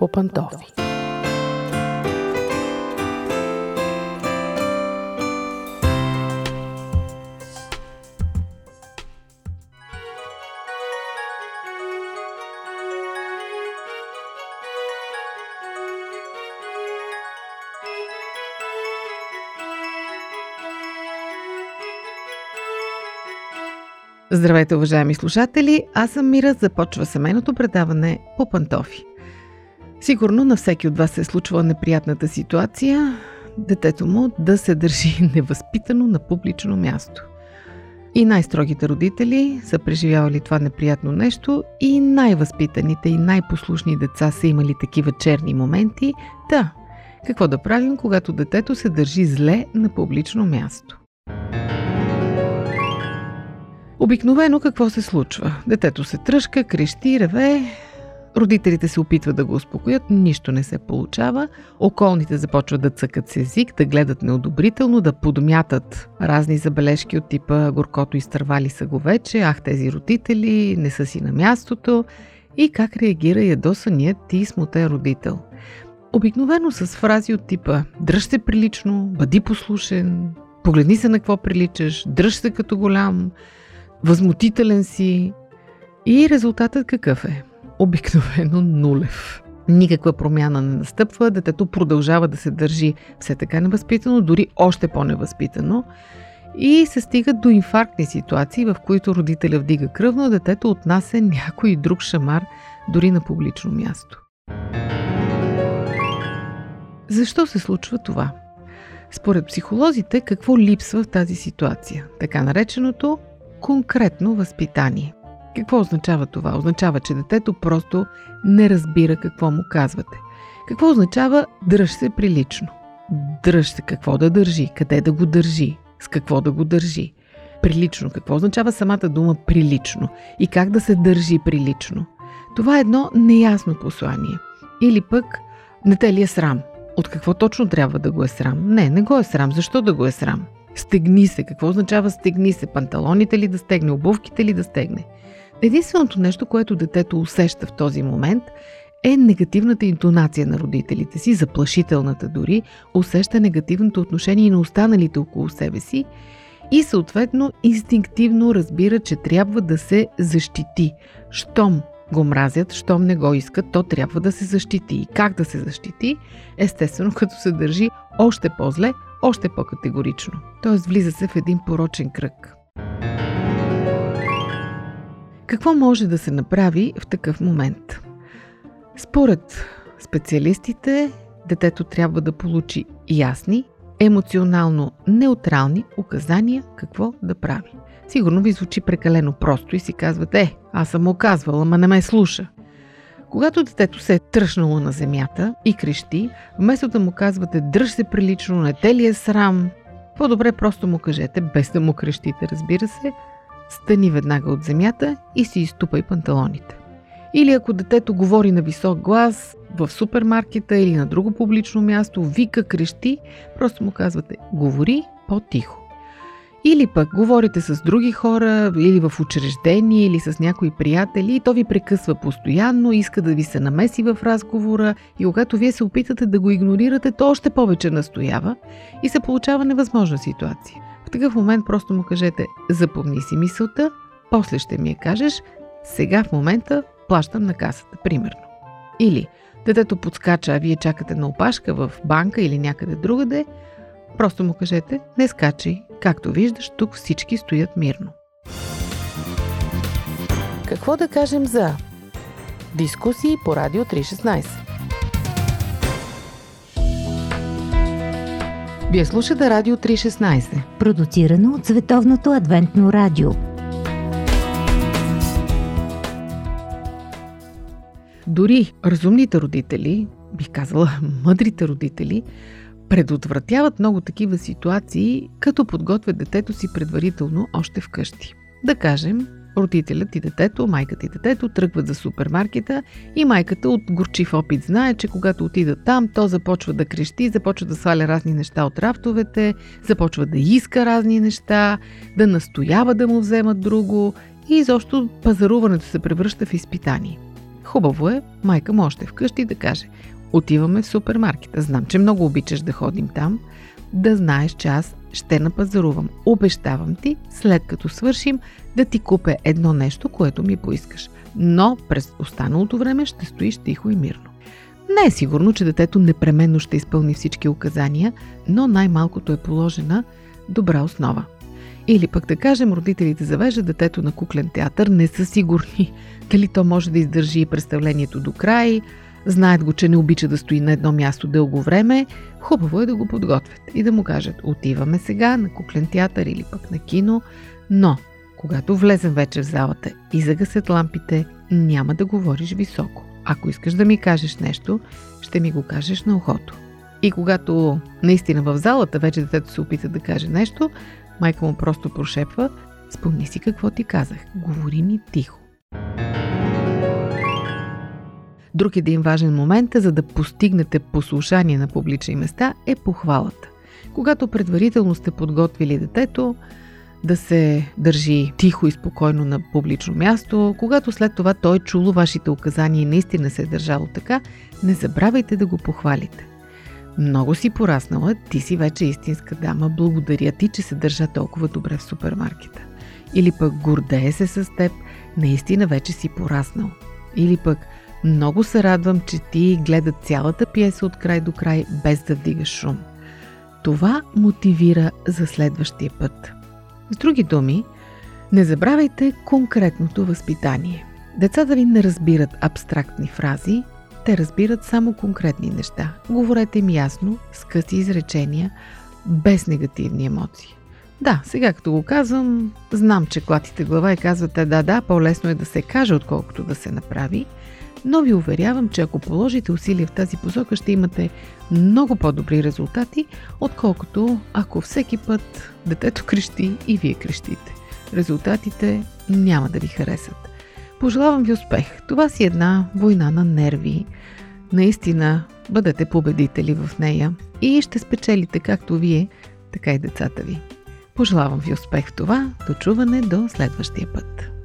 по пантофи. Здравейте, уважаеми слушатели! Аз съм Мира, започва семейното предаване по пантофи. Сигурно на всеки от вас се е случвала неприятната ситуация детето му да се държи невъзпитано на публично място. И най-строгите родители са преживявали това неприятно нещо и най-възпитаните и най-послушни деца са имали такива черни моменти. Да, какво да правим, когато детето се държи зле на публично място? Обикновено какво се случва? Детето се тръжка, крещи, реве, Родителите се опитват да го успокоят, нищо не се получава. Околните започват да цъкат с език, да гледат неодобрително, да подмятат разни забележки от типа горкото изтървали са го вече, ах тези родители не са си на мястото и как реагира ядосаният ти смутен родител. Обикновено с фрази от типа дръж се прилично, бъди послушен, погледни се на какво приличаш, дръж се като голям, възмутителен си. И резултатът какъв е? Обикновено нулев. Никаква промяна не настъпва, детето продължава да се държи все така невъзпитано, дори още по-невъзпитано. И се стига до инфарктни ситуации, в които родителя вдига кръвно, детето отнася някой друг шамар, дори на публично място. Защо се случва това? Според психолозите, какво липсва в тази ситуация? Така нареченото конкретно възпитание. Какво означава това? Означава, че детето просто не разбира какво му казвате. Какво означава дръж се прилично? Дръж се какво да държи, къде да го държи, с какво да го държи. Прилично. Какво означава самата дума прилично? И как да се държи прилично? Това е едно неясно послание. Или пък не те ли е срам? От какво точно трябва да го е срам? Не, не го е срам. Защо да го е срам? Стегни се. Какво означава стегни се? Панталоните ли да стегне? Обувките ли да стегне? Единственото нещо, което детето усеща в този момент е негативната интонация на родителите си, заплашителната дори, усеща негативното отношение и на останалите около себе си и съответно инстинктивно разбира, че трябва да се защити. Щом го мразят, щом не го искат, то трябва да се защити. И как да се защити? Естествено, като се държи още по-зле, още по-категорично. Тоест влиза се в един порочен кръг. Какво може да се направи в такъв момент? Според специалистите, детето трябва да получи ясни, емоционално неутрални указания какво да прави. Сигурно ви звучи прекалено просто и си казвате, е, аз съм му казвала, ама не ме слуша. Когато детето се е тръщнало на земята и крещи, вместо да му казвате дръж се прилично, не те ли е срам, по-добре просто му кажете, без да му крещите, разбира се, стани веднага от земята и си изтупай панталоните. Или ако детето говори на висок глас в супермаркета или на друго публично място, вика, крещи, просто му казвате говори по-тихо. Или пък говорите с други хора, или в учреждение, или с някои приятели, и то ви прекъсва постоянно, иска да ви се намеси в разговора, и когато вие се опитате да го игнорирате, то още повече настоява и се получава невъзможна ситуация. В такъв момент просто му кажете, запомни си мисълта, после ще ми я кажеш, сега в момента плащам на касата, примерно. Или детето подскача, а вие чакате на опашка в банка или някъде другаде, просто му кажете, не скачай, както виждаш, тук всички стоят мирно. Какво да кажем за дискусии по Радио 316? Вие слушате Радио 316, продуцирано от Световното адвентно радио. Дори разумните родители, бих казала мъдрите родители, предотвратяват много такива ситуации, като подготвят детето си предварително още вкъщи. Да кажем, Родителят и детето, майката и детето тръгват за супермаркета и майката от горчив опит знае, че когато отидат там, то започва да крещи, започва да сваля разни неща от рафтовете, започва да иска разни неща, да настоява да му вземат друго и изобщо пазаруването се превръща в изпитание. Хубаво е майка му още вкъщи да каже Отиваме в супермаркета. Знам, че много обичаш да ходим там. Да знаеш, че аз ще напазарувам. Обещавам ти, след като свършим, да ти купя едно нещо, което ми поискаш. Но през останалото време ще стоиш тихо и мирно. Не е сигурно, че детето непременно ще изпълни всички указания, но най-малкото е положена добра основа. Или пък да кажем, родителите завеждат детето на куклен театър, не са сигурни дали то може да издържи представлението до край, знаят го, че не обича да стои на едно място дълго време, хубаво е да го подготвят и да му кажат отиваме сега на куклен театър или пък на кино, но когато влезем вече в залата и загасят лампите, няма да говориш високо. Ако искаш да ми кажеш нещо, ще ми го кажеш на ухото. И когато наистина в залата вече детето се опита да каже нещо, майка му просто прошепва, спомни си какво ти казах, говори ми тихо. Друг един важен момент, за да постигнете послушание на публични места, е похвалата. Когато предварително сте подготвили детето, да се държи тихо и спокойно на публично място. Когато след това той е чуло вашите указания и наистина се е държало така, не забравяйте да го похвалите. Много си пораснала, ти си вече истинска дама, благодаря ти, че се държа толкова добре в супермаркета. Или пък гордее се с теб, наистина вече си пораснал. Или пък много се радвам, че ти гледа цялата пиеса от край до край, без да вдигаш шум. Това мотивира за следващия път. С други думи, не забравяйте конкретното възпитание. Децата ви не разбират абстрактни фрази, те разбират само конкретни неща. Говорете им ясно, с къси изречения, без негативни емоции. Да, сега като го казвам, знам, че клатите глава и казвате да, да, по-лесно е да се каже, отколкото да се направи, но ви уверявам, че ако положите усилия в тази посока, ще имате много по-добри резултати, отколкото ако всеки път детето крещи и вие крещите. Резултатите няма да ви харесат. Пожелавам ви успех. Това си една война на нерви. Наистина, бъдете победители в нея и ще спечелите както вие, така и децата ви. Пожелавам ви успех в това. Дочуване до следващия път.